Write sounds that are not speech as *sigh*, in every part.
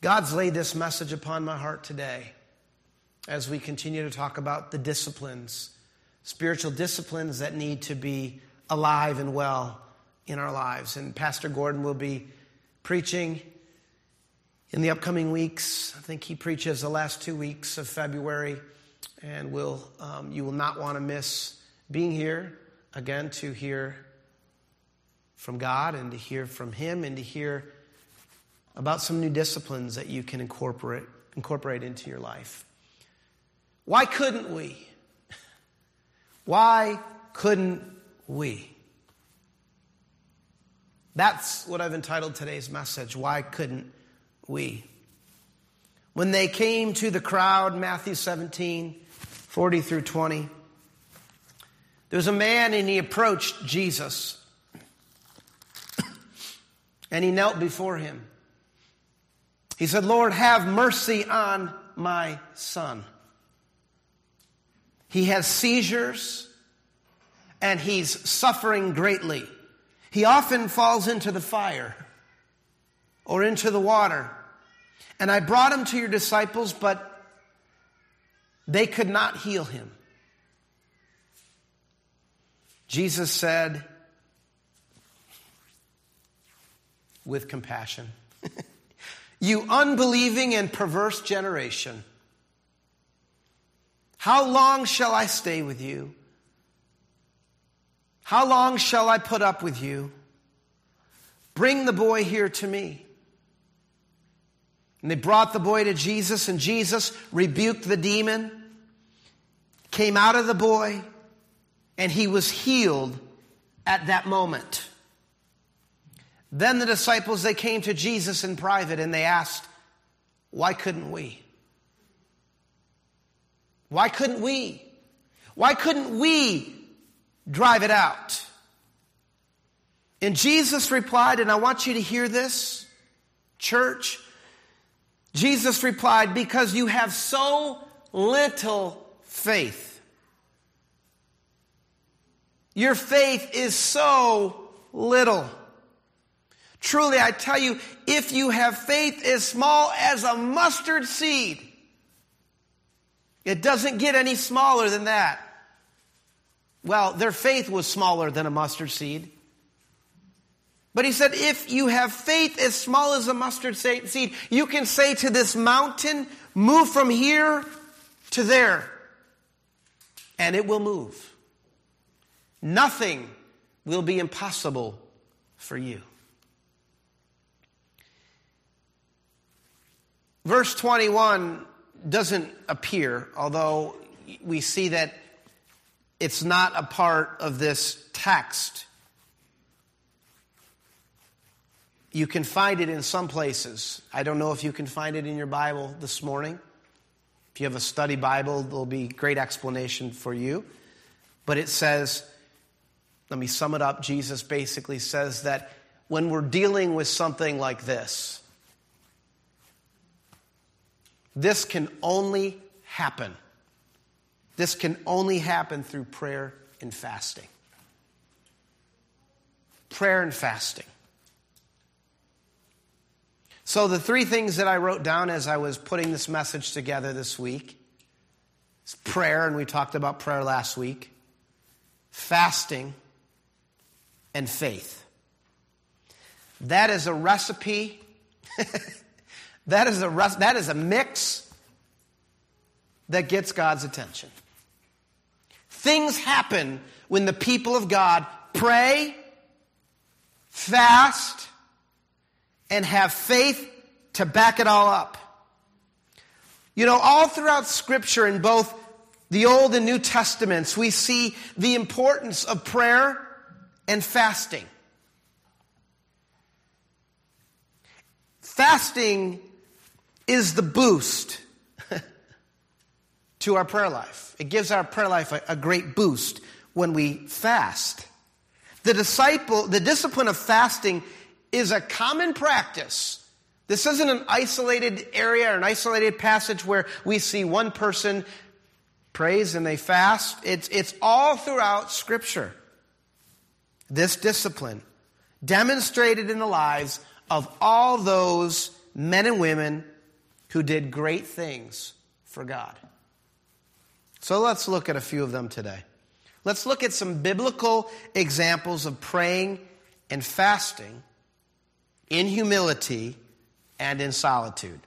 God's laid this message upon my heart today as we continue to talk about the disciplines, spiritual disciplines that need to be alive and well in our lives. And Pastor Gordon will be preaching in the upcoming weeks. I think he preaches the last two weeks of February, and will um, you will not want to miss being here again to hear from God and to hear from Him and to hear about some new disciplines that you can incorporate, incorporate into your life. Why couldn't we? *laughs* Why couldn't we? That's what I've entitled today's message. Why couldn't we? When they came to the crowd, Matthew 17, 40 through 20, there was a man and he approached Jesus *coughs* and he knelt before him. He said, Lord, have mercy on my son. He has seizures and he's suffering greatly. He often falls into the fire or into the water. And I brought him to your disciples, but they could not heal him. Jesus said, with compassion, *laughs* You unbelieving and perverse generation, how long shall I stay with you? How long shall I put up with you? Bring the boy here to me. And they brought the boy to Jesus, and Jesus rebuked the demon, came out of the boy, and he was healed at that moment. Then the disciples, they came to Jesus in private and they asked, Why couldn't we? Why couldn't we? Why couldn't we drive it out? And Jesus replied, and I want you to hear this, church. Jesus replied, Because you have so little faith. Your faith is so little. Truly, I tell you, if you have faith as small as a mustard seed, it doesn't get any smaller than that. Well, their faith was smaller than a mustard seed. But he said, if you have faith as small as a mustard seed, you can say to this mountain, move from here to there, and it will move. Nothing will be impossible for you. Verse 21 doesn't appear, although we see that it's not a part of this text. You can find it in some places. I don't know if you can find it in your Bible this morning. If you have a study Bible, there'll be great explanation for you. But it says, let me sum it up. Jesus basically says that when we're dealing with something like this, this can only happen. This can only happen through prayer and fasting. Prayer and fasting. So, the three things that I wrote down as I was putting this message together this week is prayer, and we talked about prayer last week, fasting, and faith. That is a recipe *laughs* That is a, that is a mix that gets God's attention. Things happen when the people of God pray, fast, and have faith to back it all up. You know, all throughout Scripture in both the Old and New Testaments, we see the importance of prayer and fasting. Fasting is the boost *laughs* to our prayer life. It gives our prayer life a, a great boost when we fast. The disciple, the discipline of fasting is a common practice. This isn't an isolated area or an isolated passage where we see one person prays and they fast. It's, it's all throughout Scripture. This discipline demonstrated in the lives of all those men and women who did great things for God. So let's look at a few of them today. Let's look at some biblical examples of praying and fasting in humility and in solitude.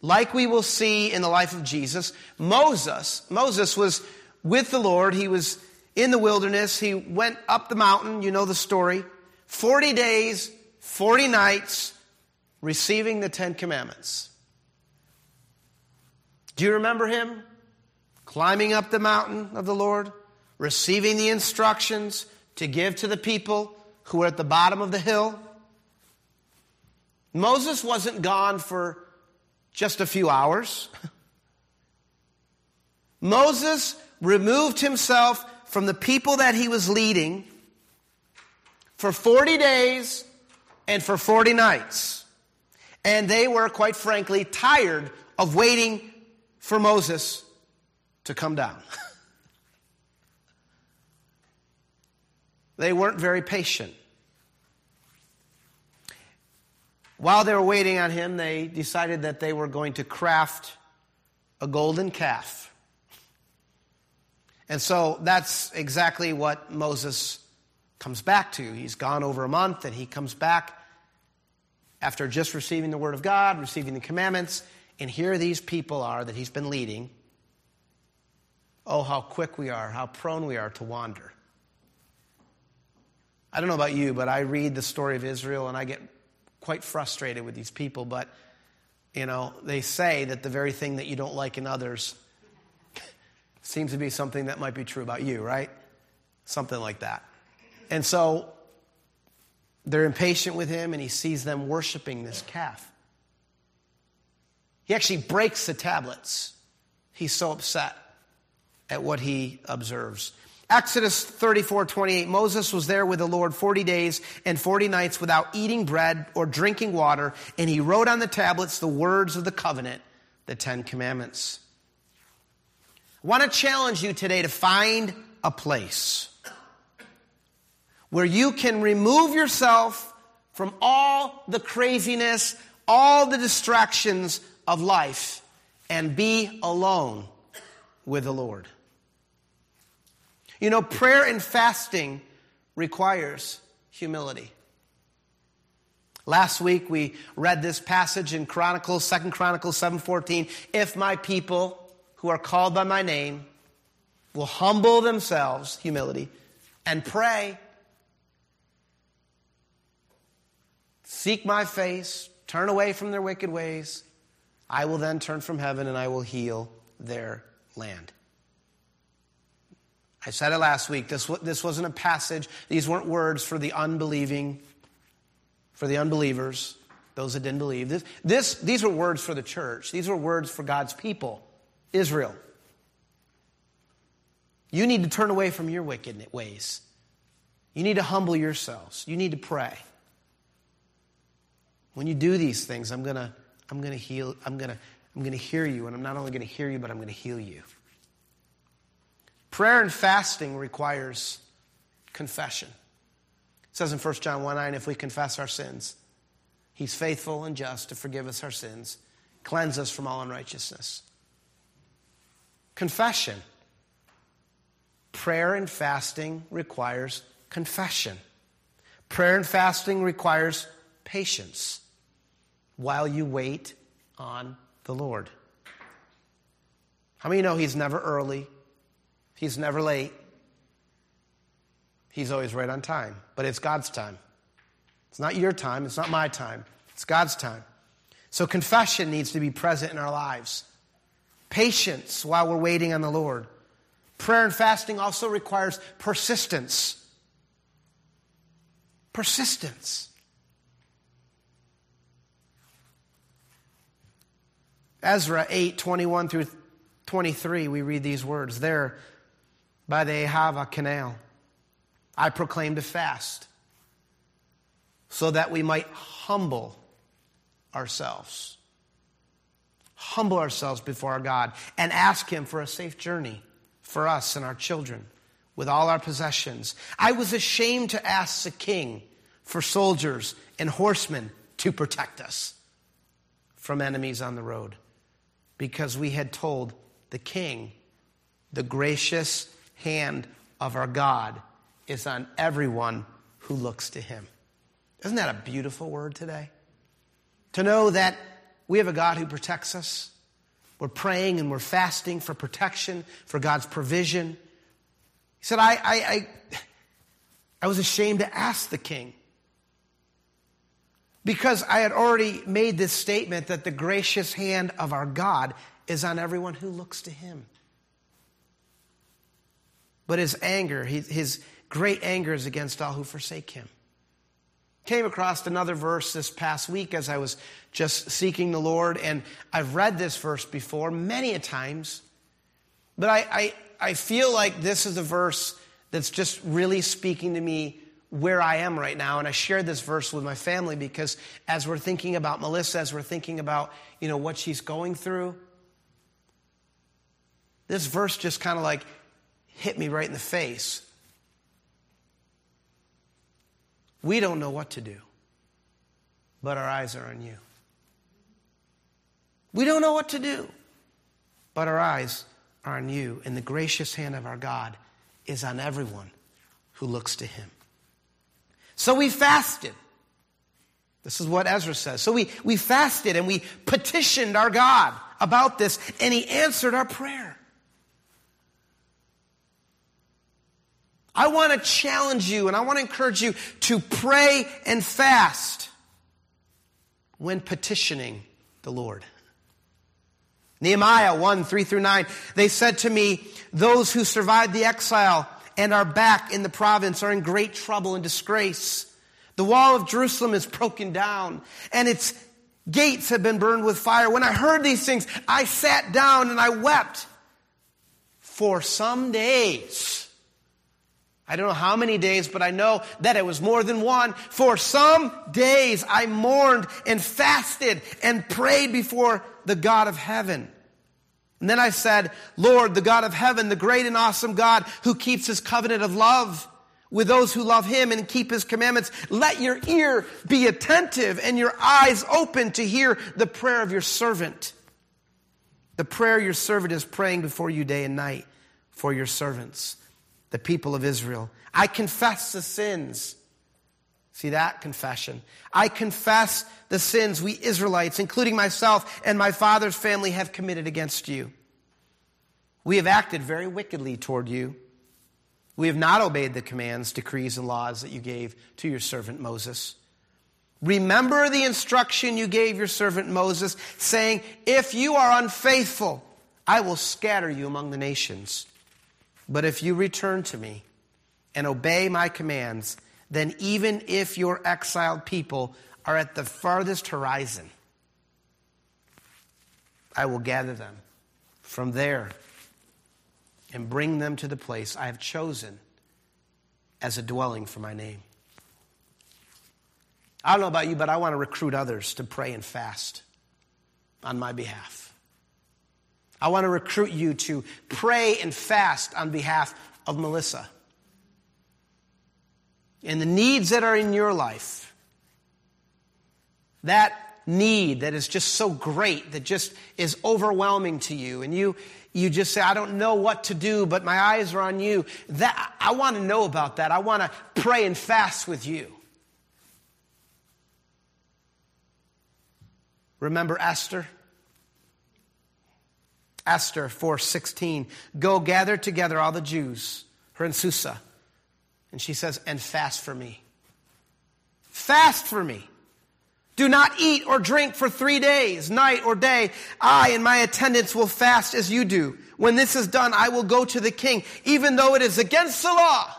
Like we will see in the life of Jesus, Moses, Moses was with the Lord. He was in the wilderness. He went up the mountain. You know the story. 40 days, 40 nights, receiving the Ten Commandments. Do you remember him? Climbing up the mountain of the Lord, receiving the instructions to give to the people who were at the bottom of the hill. Moses wasn't gone for just a few hours. *laughs* Moses removed himself from the people that he was leading for 40 days and for 40 nights. And they were, quite frankly, tired of waiting for Moses to come down. *laughs* they weren't very patient. While they were waiting on him, they decided that they were going to craft a golden calf. And so that's exactly what Moses comes back to. He's gone over a month and he comes back after just receiving the word of God, receiving the commandments, and here these people are that he's been leading. Oh, how quick we are, how prone we are to wander. I don't know about you, but I read the story of Israel and I get quite frustrated with these people. But, you know, they say that the very thing that you don't like in others *laughs* seems to be something that might be true about you, right? Something like that. And so they're impatient with him and he sees them worshiping this calf. He actually breaks the tablets. He's so upset at what he observes. Exodus 34 28, Moses was there with the Lord 40 days and 40 nights without eating bread or drinking water, and he wrote on the tablets the words of the covenant, the Ten Commandments. I want to challenge you today to find a place where you can remove yourself from all the craziness, all the distractions of life, and be alone with the Lord. You know, prayer and fasting requires humility. Last week we read this passage in Chronicles, 2 Chronicles 7:14, if my people who are called by my name will humble themselves, humility, and pray, seek my face, turn away from their wicked ways, I will then turn from heaven and I will heal their land. I said it last week. This, this wasn't a passage. These weren't words for the unbelieving, for the unbelievers, those that didn't believe. This, this, these were words for the church. These were words for God's people, Israel. You need to turn away from your wicked ways. You need to humble yourselves. You need to pray. When you do these things, I'm going to I'm going to heal I'm going to I'm going to hear you and I'm not only going to hear you but I'm going to heal you. Prayer and fasting requires confession. It says in 1 John 1 9, if we confess our sins, he's faithful and just to forgive us our sins, cleanse us from all unrighteousness. Confession. Prayer and fasting requires confession. Prayer and fasting requires patience while you wait on the Lord. How many know He's never early? He's never late. He's always right on time. But it's God's time. It's not your time. It's not my time. It's God's time. So confession needs to be present in our lives. Patience while we're waiting on the Lord. Prayer and fasting also requires persistence. Persistence. Ezra 8, 21 through 23, we read these words. There, by the Ahava canal. I proclaimed a fast so that we might humble ourselves. Humble ourselves before our God and ask Him for a safe journey for us and our children with all our possessions. I was ashamed to ask the king for soldiers and horsemen to protect us. from enemies on the road because we had told the king, the gracious hand of our God is on everyone who looks to him. Isn't that a beautiful word today? To know that we have a God who protects us. We're praying and we're fasting for protection, for God's provision. He said, I, I, I, I was ashamed to ask the king because I had already made this statement that the gracious hand of our God is on everyone who looks to him. But his anger, his great anger is against all who forsake him. Came across another verse this past week as I was just seeking the Lord, and I've read this verse before many a times, but I, I, I feel like this is a verse that's just really speaking to me where I am right now. And I shared this verse with my family because as we're thinking about Melissa, as we're thinking about, you know, what she's going through, this verse just kind of like hit me right in the face. We don't know what to do, but our eyes are on you. We don't know what to do, but our eyes are on you, and the gracious hand of our God is on everyone who looks to him. So we fasted. This is what Ezra says. So we, we fasted and we petitioned our God about this, and He answered our prayer. I want to challenge you and I want to encourage you to pray and fast when petitioning the Lord. Nehemiah 1 3 through 9, they said to me, Those who survived the exile and are back in the province are in great trouble and disgrace. The wall of Jerusalem is broken down and its gates have been burned with fire. When I heard these things, I sat down and I wept for some days. I don't know how many days, but I know that it was more than one. For some days I mourned and fasted and prayed before the God of heaven. And then I said, Lord, the God of heaven, the great and awesome God who keeps his covenant of love with those who love him and keep his commandments, let your ear be attentive and your eyes open to hear the prayer of your servant. The prayer your servant is praying before you day and night for your servants, the people of Israel. I confess the sins. See that? Confession. I confess the sins we Israelites, including myself and my father's family, have committed against you. We have acted very wickedly toward you. We have not obeyed the commands, decrees, and laws that you gave to your servant Moses. Remember the instruction you gave your servant Moses, saying, If you are unfaithful, I will scatter you among the nations. But if you return to me and obey my commands, then even if your exiled people are at the farthest horizon. I will gather them from there and bring them to the place I have chosen as a dwelling for my name. I don't know about you, but I want to recruit others to pray and fast on my behalf. I want to recruit you to pray and fast on behalf of Melissa and the needs that are in your life that need that is just so great, that just is overwhelming to you, and you, you just say, I don't know what to do, but my eyes are on you. That, I want to know about that. I want to pray and fast with you. Remember Esther? Esther 4:16 Go gather together all the Jews her in Susa and she says and fast for me fast for me do not eat or drink for three days, night or day. I and my attendants will fast as you do. When this is done, I will go to the king, even though it is against the law.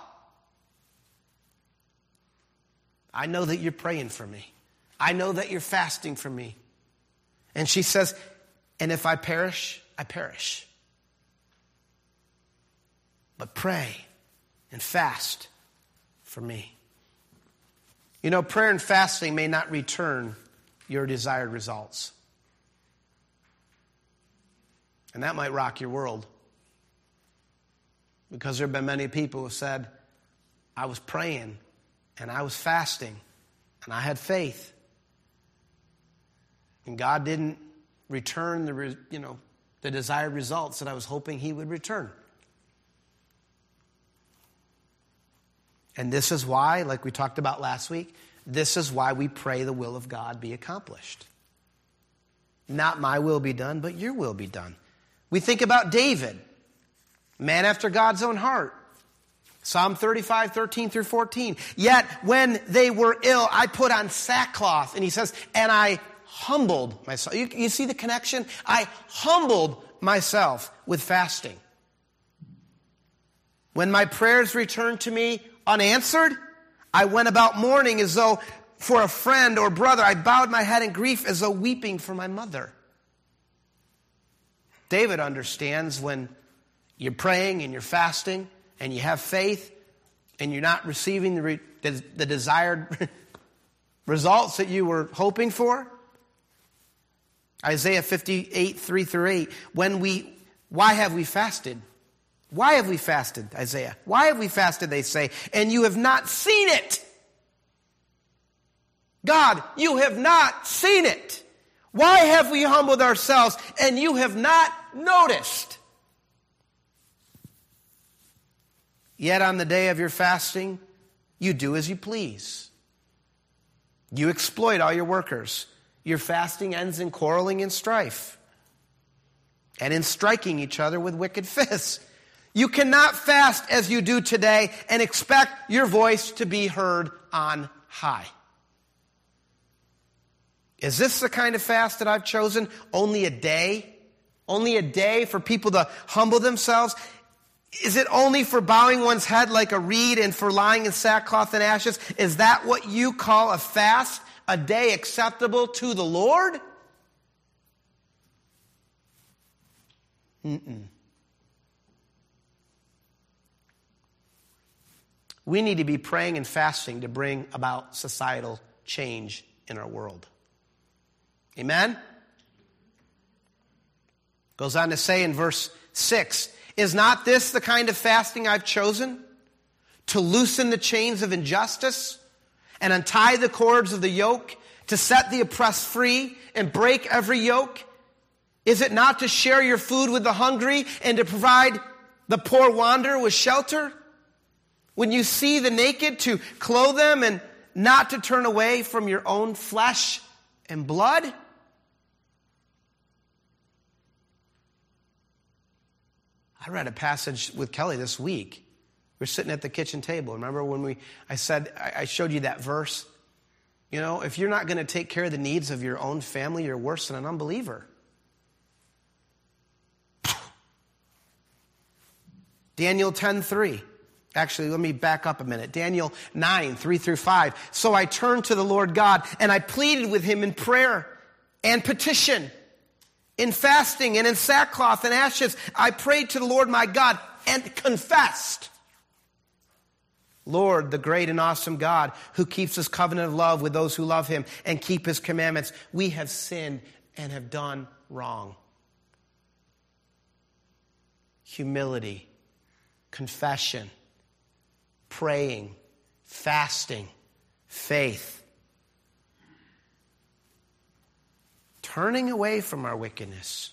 I know that you're praying for me. I know that you're fasting for me. And she says, And if I perish, I perish. But pray and fast for me. You know, prayer and fasting may not return your desired results. And that might rock your world. Because there have been many people who said, I was praying and I was fasting and I had faith. And God didn't return the, you know, the desired results that I was hoping He would return. And this is why, like we talked about last week, this is why we pray the will of God be accomplished. Not my will be done, but your will be done. We think about David, man after God's own heart. Psalm 35, 13 through 14. Yet when they were ill, I put on sackcloth. And he says, and I humbled myself. You, you see the connection? I humbled myself with fasting. When my prayers returned to me unanswered, I went about mourning as though for a friend or brother. I bowed my head in grief as though weeping for my mother. David understands when you're praying and you're fasting and you have faith and you're not receiving the, re- the, the desired *laughs* results that you were hoping for. Isaiah 58, 3 through 8. When we, why have we fasted? Why have we fasted, Isaiah? Why have we fasted, they say, and you have not seen it? God, you have not seen it. Why have we humbled ourselves and you have not noticed? Yet on the day of your fasting, you do as you please. You exploit all your workers. Your fasting ends in quarreling and strife and in striking each other with wicked fists. You cannot fast as you do today and expect your voice to be heard on high. Is this the kind of fast that I've chosen? Only a day? Only a day for people to humble themselves? Is it only for bowing one's head like a reed and for lying in sackcloth and ashes? Is that what you call a fast? A day acceptable to the Lord? Mm-mm. We need to be praying and fasting to bring about societal change in our world. Amen? Goes on to say in verse 6 Is not this the kind of fasting I've chosen? To loosen the chains of injustice and untie the cords of the yoke, to set the oppressed free and break every yoke? Is it not to share your food with the hungry and to provide the poor wanderer with shelter? When you see the naked, to clothe them and not to turn away from your own flesh and blood? I read a passage with Kelly this week. We are sitting at the kitchen table. Remember when we I said I showed you that verse? You know, if you're not going to take care of the needs of your own family, you're worse than an unbeliever. Daniel 10:3. Actually, let me back up a minute. Daniel 9, 3 through 5. So I turned to the Lord God and I pleaded with him in prayer and petition in fasting and in sackcloth and ashes, I prayed to the Lord my God and confessed. Lord, the great and awesome God who keeps his covenant of love with those who love him and keep his commandments, we have sinned and have done wrong. Humility, confession, praying, fasting, faith. turning away from our wickedness,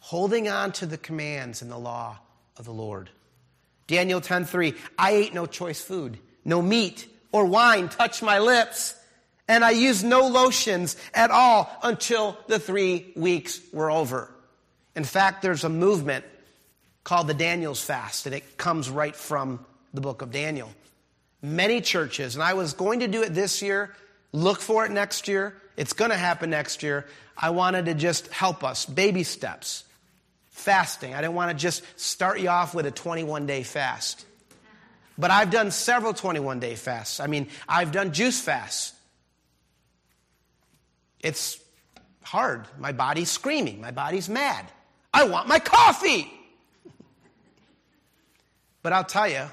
holding on to the commands and the law of the Lord. Daniel 10:3 I ate no choice food, no meat or wine touched my lips, and I used no lotions at all until the 3 weeks were over. In fact, there's a movement called the Daniel's fast and it comes right from the book of Daniel. Many churches, and I was going to do it this year, look for it next year. It's going to happen next year. I wanted to just help us, baby steps. Fasting. I didn't want to just start you off with a 21 day fast. But I've done several 21 day fasts. I mean, I've done juice fasts. It's hard. My body's screaming. My body's mad. I want my coffee. *laughs* but I'll tell you,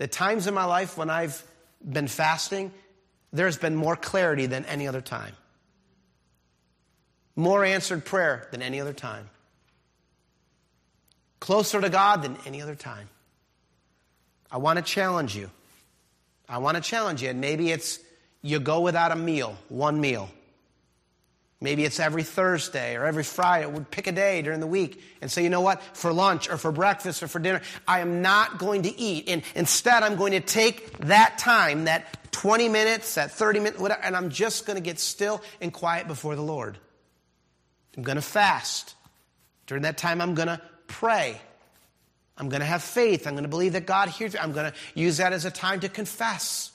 the times in my life when I've been fasting, there's been more clarity than any other time. More answered prayer than any other time. Closer to God than any other time. I want to challenge you. I want to challenge you. And maybe it's you go without a meal, one meal. Maybe it's every Thursday or every Friday. Would pick a day during the week and say, you know what, for lunch or for breakfast or for dinner, I am not going to eat. And instead, I'm going to take that time, that 20 minutes, that 30 minutes, whatever, and I'm just going to get still and quiet before the Lord. I'm going to fast. During that time, I'm going to pray. I'm going to have faith. I'm going to believe that God hears me. I'm going to use that as a time to confess.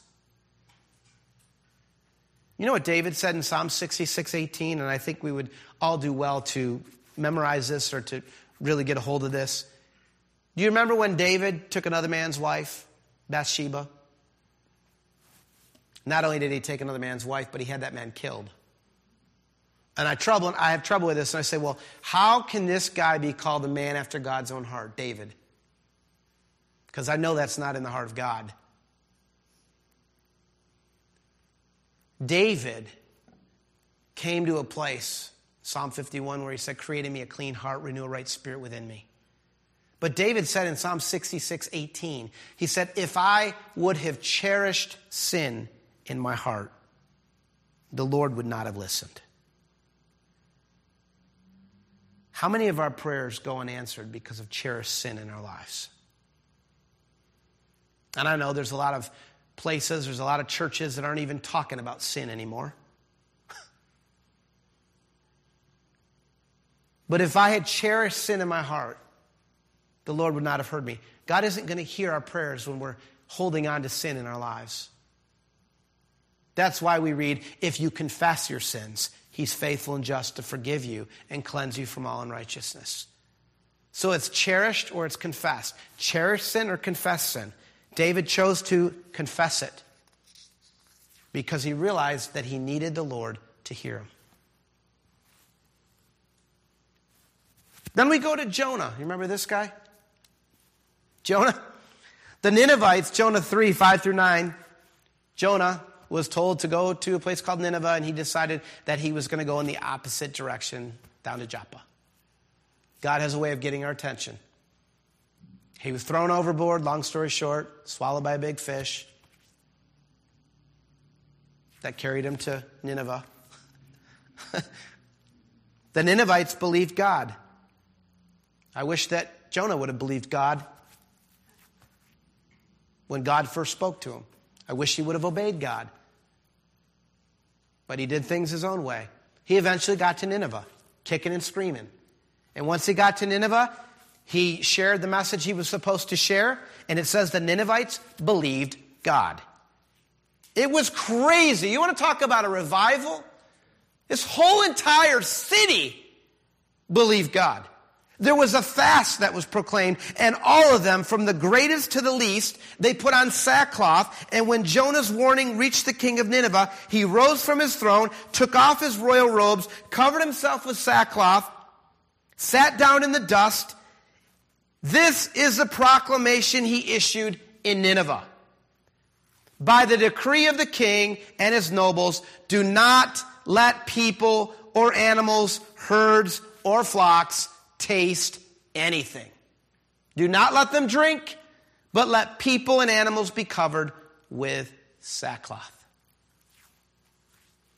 You know what David said in Psalm 66 18? And I think we would all do well to memorize this or to really get a hold of this. Do you remember when David took another man's wife, Bathsheba? Not only did he take another man's wife, but he had that man killed. And I trouble I have trouble with this, and I say, well, how can this guy be called a man after God's own heart? David. Because I know that's not in the heart of God. David came to a place, Psalm 51, where he said, Create in me a clean heart, renew a right spirit within me. But David said in Psalm 66, 18, he said, If I would have cherished sin in my heart, the Lord would not have listened. How many of our prayers go unanswered because of cherished sin in our lives? And I know there's a lot of places, there's a lot of churches that aren't even talking about sin anymore. *laughs* but if I had cherished sin in my heart, the Lord would not have heard me. God isn't going to hear our prayers when we're holding on to sin in our lives. That's why we read, if you confess your sins, he's faithful and just to forgive you and cleanse you from all unrighteousness. So it's cherished or it's confessed. Cherish sin or confess sin. David chose to confess it because he realized that he needed the Lord to hear him. Then we go to Jonah. You remember this guy? Jonah? The Ninevites, Jonah 3, 5 through 9. Jonah was told to go to a place called Nineveh, and he decided that he was going to go in the opposite direction down to Joppa. God has a way of getting our attention. He was thrown overboard, long story short, swallowed by a big fish that carried him to Nineveh. *laughs* the Ninevites believed God. I wish that Jonah would have believed God when God first spoke to him. I wish he would have obeyed God. But he did things his own way. He eventually got to Nineveh, kicking and screaming. And once he got to Nineveh, he shared the message he was supposed to share, and it says the Ninevites believed God. It was crazy. You want to talk about a revival? This whole entire city believed God. There was a fast that was proclaimed, and all of them, from the greatest to the least, they put on sackcloth. And when Jonah's warning reached the king of Nineveh, he rose from his throne, took off his royal robes, covered himself with sackcloth, sat down in the dust, this is the proclamation he issued in Nineveh. By the decree of the king and his nobles, do not let people or animals, herds, or flocks taste anything. Do not let them drink, but let people and animals be covered with sackcloth.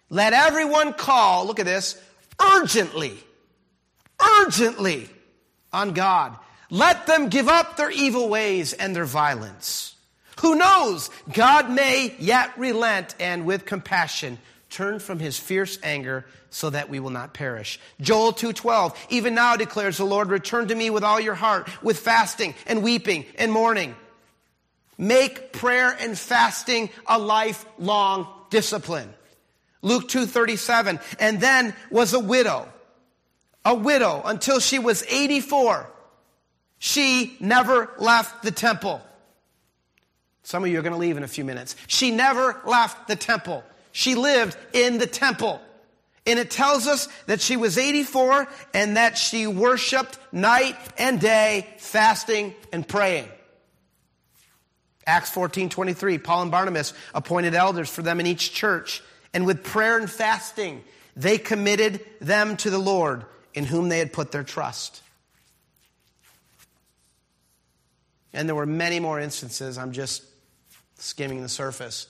Let everyone call, look at this, urgently, urgently on God let them give up their evil ways and their violence. Who knows? God may yet relent and with compassion turn from his fierce anger so that we will not perish. Joel 2:12 Even now declares the Lord return to me with all your heart with fasting and weeping and mourning. Make prayer and fasting a lifelong discipline. Luke 2:37 Anna was a widow. A widow until she was 84 she never left the temple. Some of you are going to leave in a few minutes. She never left the temple. She lived in the temple. And it tells us that she was 84 and that she worshiped night and day, fasting and praying. Acts 14 23, Paul and Barnabas appointed elders for them in each church. And with prayer and fasting, they committed them to the Lord in whom they had put their trust. And there were many more instances. I'm just skimming the surface.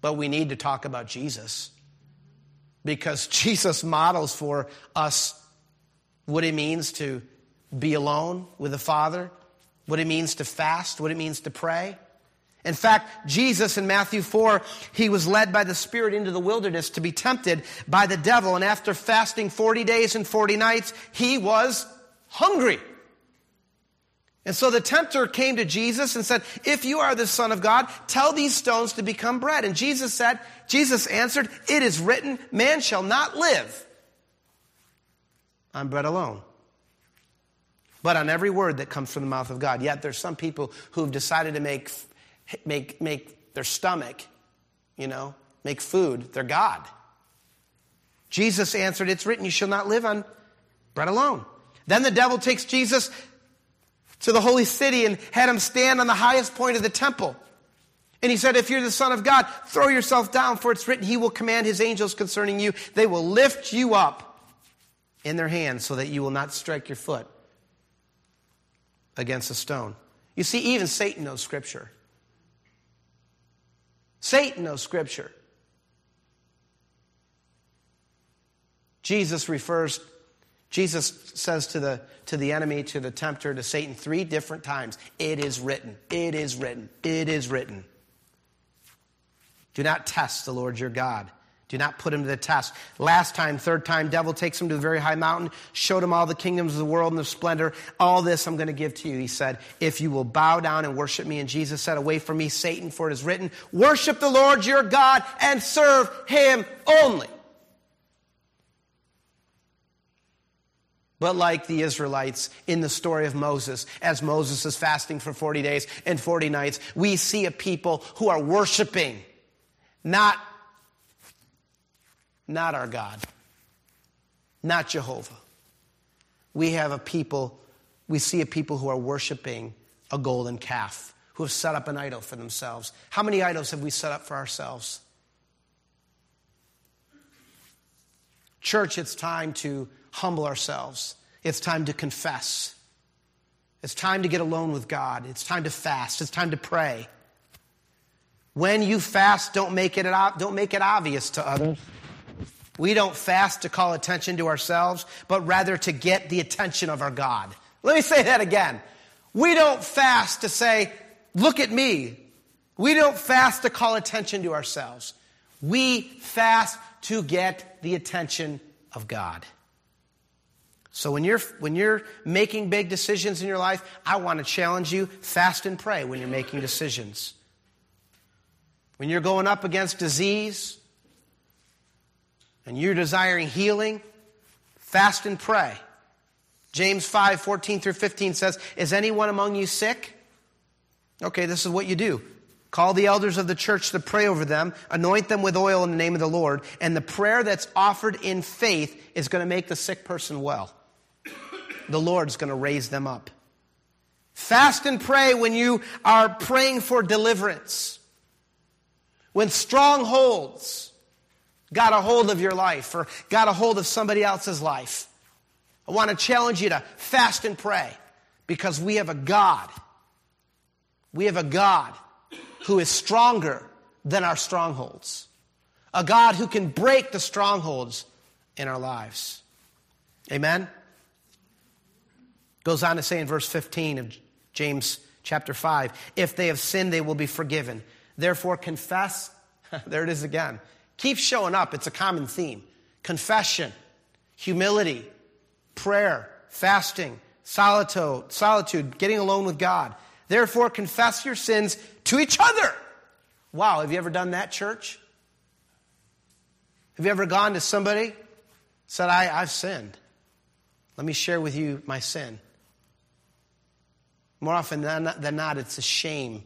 But we need to talk about Jesus. because *laughs* Jesus models for us what it means to be alone with the Father, what it means to fast, what it means to pray. In fact, Jesus in Matthew 4, he was led by the Spirit into the wilderness to be tempted by the devil. And after fasting 40 days and 40 nights, he was hungry. And so the tempter came to Jesus and said, If you are the Son of God, tell these stones to become bread. And Jesus said, Jesus answered, It is written, man shall not live on bread alone, but on every word that comes from the mouth of God. Yet there's some people who've decided to make, make, make their stomach, you know, make food their God. Jesus answered, It's written, you shall not live on bread alone. Then the devil takes Jesus to the holy city and had him stand on the highest point of the temple. And he said, If you're the Son of God, throw yourself down, for it's written, He will command His angels concerning you. They will lift you up in their hands so that you will not strike your foot against a stone. You see, even Satan knows Scripture. Satan knows Scripture. Jesus refers Jesus says to the, to the enemy, to the tempter, to Satan three different times, It is written, it is written, it is written. Do not test the Lord your God. Do not put him to the test. Last time, third time, devil takes him to the very high mountain, showed him all the kingdoms of the world and the splendor. All this I'm going to give to you. He said, if you will bow down and worship me. And Jesus said, away from me, Satan, for it is written, worship the Lord your God and serve him only. But like the Israelites in the story of Moses, as Moses is fasting for 40 days and 40 nights, we see a people who are worshiping, not, not our God, not Jehovah. We have a people, we see a people who are worshiping a golden calf, who have set up an idol for themselves. How many idols have we set up for ourselves? Church, it's time to humble ourselves. It's time to confess. It's time to get alone with God. It's time to fast. It's time to pray. When you fast, don't make it, don't make it obvious to others. We don't fast to call attention to ourselves, but rather to get the attention of our God. Let me say that again. We don't fast to say, look at me. We don't fast to call attention to ourselves. We fast to get the attention of God. So when you're when you're making big decisions in your life, I want to challenge you, fast and pray when you're making decisions. When you're going up against disease and you're desiring healing, fast and pray. James 5, 14 through 15 says, Is anyone among you sick? Okay, this is what you do. Call the elders of the church to pray over them, anoint them with oil in the name of the Lord, and the prayer that's offered in faith is going to make the sick person well the Lord's going to raise them up. Fast and pray when you are praying for deliverance. When strongholds got a hold of your life or got a hold of somebody else's life. I want to challenge you to fast and pray because we have a God. We have a God who is stronger than our strongholds. A God who can break the strongholds in our lives. Amen? Goes on to say in verse 15 of James chapter 5 if they have sinned, they will be forgiven. Therefore, confess. *laughs* there it is again. Keep showing up. It's a common theme. Confession, humility, prayer, fasting, solitude, solitude, getting alone with God. Therefore, confess your sins to each other. Wow, have you ever done that, church? Have you ever gone to somebody, said, I, I've sinned? Let me share with you my sin. More often than not, it's a shame.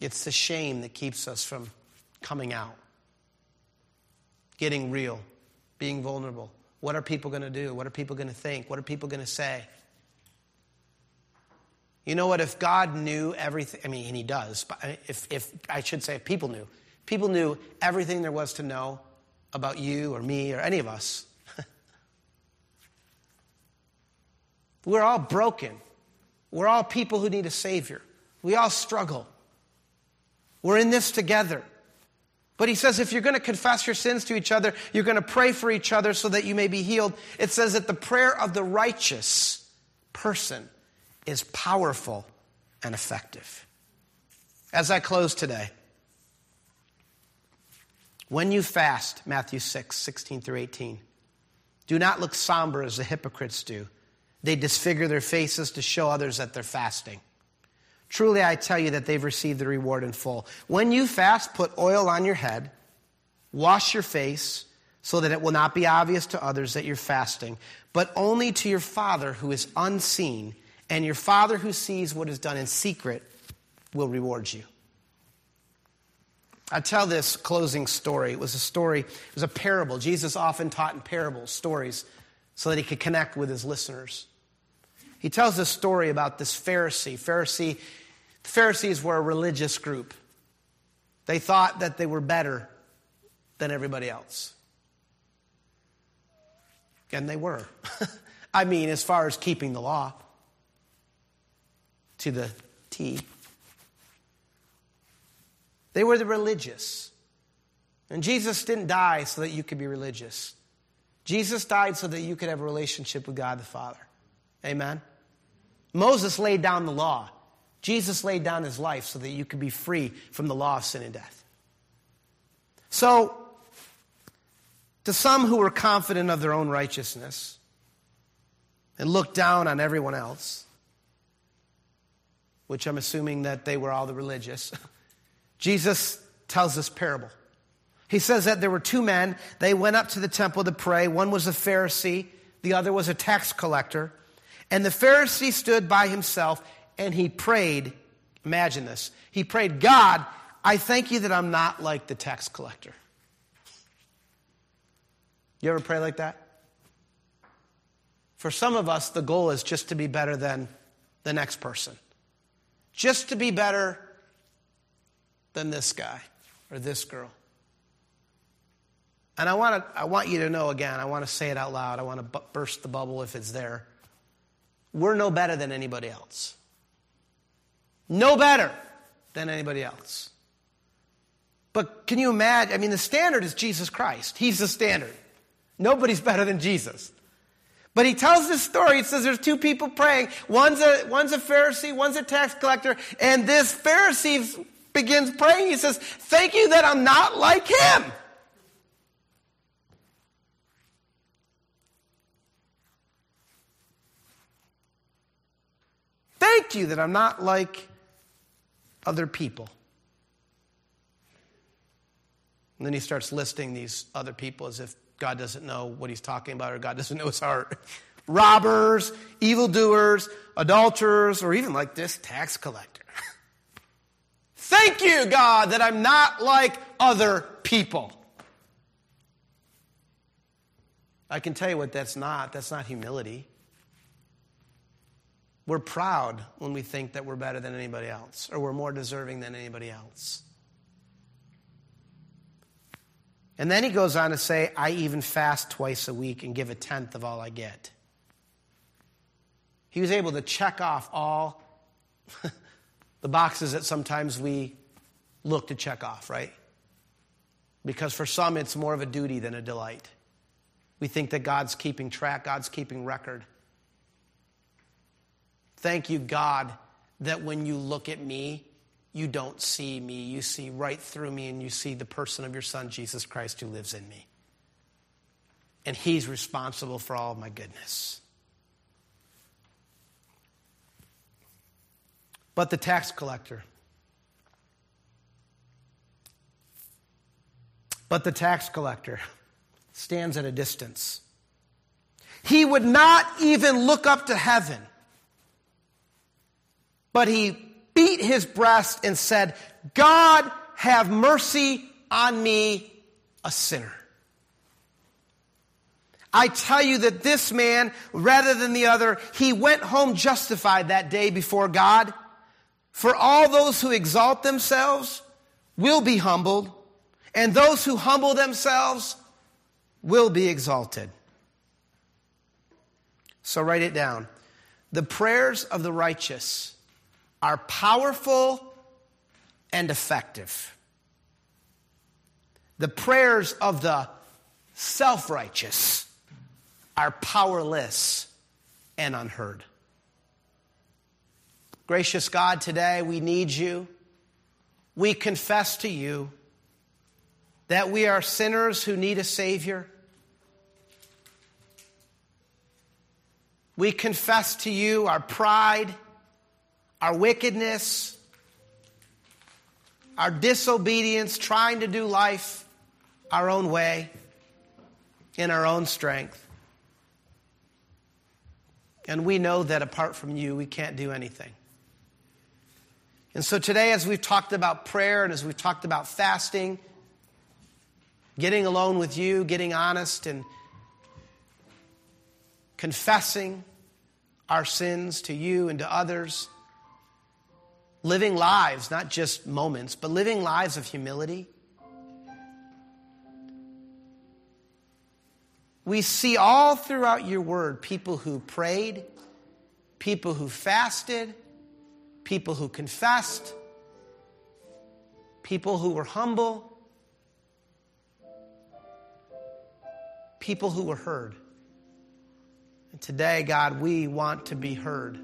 It's the shame that keeps us from coming out, getting real, being vulnerable. What are people going to do? What are people going to think? What are people going to say? You know what? If God knew everything, I mean, and He does, but if, if I should say, if people knew, people knew everything there was to know about you or me or any of us. *laughs* We're all broken. We're all people who need a Savior. We all struggle. We're in this together. But he says if you're going to confess your sins to each other, you're going to pray for each other so that you may be healed. It says that the prayer of the righteous person is powerful and effective. As I close today, when you fast, Matthew 6, 16 through 18, do not look somber as the hypocrites do. They disfigure their faces to show others that they're fasting. Truly, I tell you that they've received the reward in full. When you fast, put oil on your head, wash your face, so that it will not be obvious to others that you're fasting, but only to your Father who is unseen, and your Father who sees what is done in secret will reward you. I tell this closing story. It was a story, it was a parable. Jesus often taught in parables, stories, so that he could connect with his listeners. He tells this story about this Pharisee. Pharisee the Pharisees were a religious group. They thought that they were better than everybody else. And they were. *laughs* I mean, as far as keeping the law to the T. They were the religious. And Jesus didn't die so that you could be religious. Jesus died so that you could have a relationship with God the Father. Amen? Moses laid down the law. Jesus laid down his life so that you could be free from the law of sin and death. So, to some who were confident of their own righteousness and looked down on everyone else, which I'm assuming that they were all the religious, *laughs* Jesus tells this parable. He says that there were two men. They went up to the temple to pray. One was a Pharisee, the other was a tax collector. And the Pharisee stood by himself and he prayed. Imagine this. He prayed, God, I thank you that I'm not like the tax collector. You ever pray like that? For some of us, the goal is just to be better than the next person, just to be better than this guy or this girl. And I want, to, I want you to know again, I want to say it out loud. I want to burst the bubble if it's there. We're no better than anybody else. No better than anybody else. But can you imagine? I mean, the standard is Jesus Christ. He's the standard. Nobody's *laughs* better than Jesus. But he tells this story. He says there's two people praying. One's a, one's a Pharisee, one's a tax collector. And this Pharisee begins praying. He says, Thank you that I'm not like him. Thank you that I'm not like other people. And then he starts listing these other people as if God doesn't know what he's talking about or God doesn't know his heart. *laughs* Robbers, evildoers, adulterers, or even like this tax collector. *laughs* Thank you, God, that I'm not like other people. I can tell you what that's not. That's not humility. We're proud when we think that we're better than anybody else or we're more deserving than anybody else. And then he goes on to say, I even fast twice a week and give a tenth of all I get. He was able to check off all *laughs* the boxes that sometimes we look to check off, right? Because for some, it's more of a duty than a delight. We think that God's keeping track, God's keeping record. Thank you, God, that when you look at me, you don't see me. You see right through me and you see the person of your Son, Jesus Christ, who lives in me. And He's responsible for all of my goodness. But the tax collector, but the tax collector stands at a distance. He would not even look up to heaven but he beat his breast and said, God, have mercy on me, a sinner. I tell you that this man, rather than the other, he went home justified that day before God. For all those who exalt themselves will be humbled, and those who humble themselves will be exalted. So write it down. The prayers of the righteous are powerful and effective. The prayers of the self righteous are powerless and unheard. Gracious God, today we need you. We confess to you that we are sinners who need a Savior. We confess to you our pride, our wickedness, our disobedience, trying to do life our own way, in our own strength. And we know that apart from you, we can't do anything. And so today, as we've talked about prayer and as we've talked about fasting, getting alone with you, getting honest, and confessing our sins to you and to others, living lives, not just moments, but living lives of humility. We see all throughout your word people who prayed, people who fasted, people who confessed, people who were humble, people who were heard. And today, God, we want to be heard.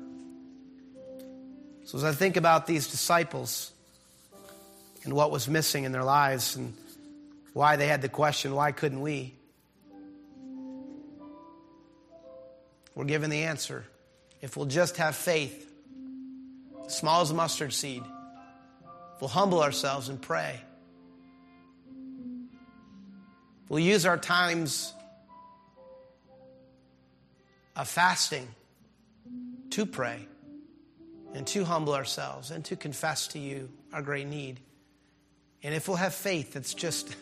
So as I think about these disciples and what was missing in their lives and why they had the question, why couldn't we? We're given the answer. If we'll just have faith small as a mustard seed, we'll humble ourselves and pray. We'll use our times of fasting to pray and to humble ourselves and to confess to you our great need. And if we'll have faith that's just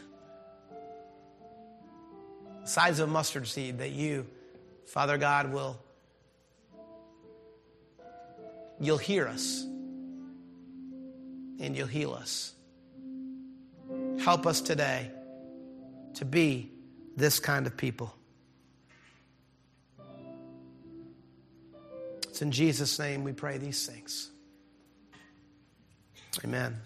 the size of a mustard seed, that you, Father God, will you'll hear us and you'll heal us. Help us today to be this kind of people. It's in Jesus' name we pray these things. Amen.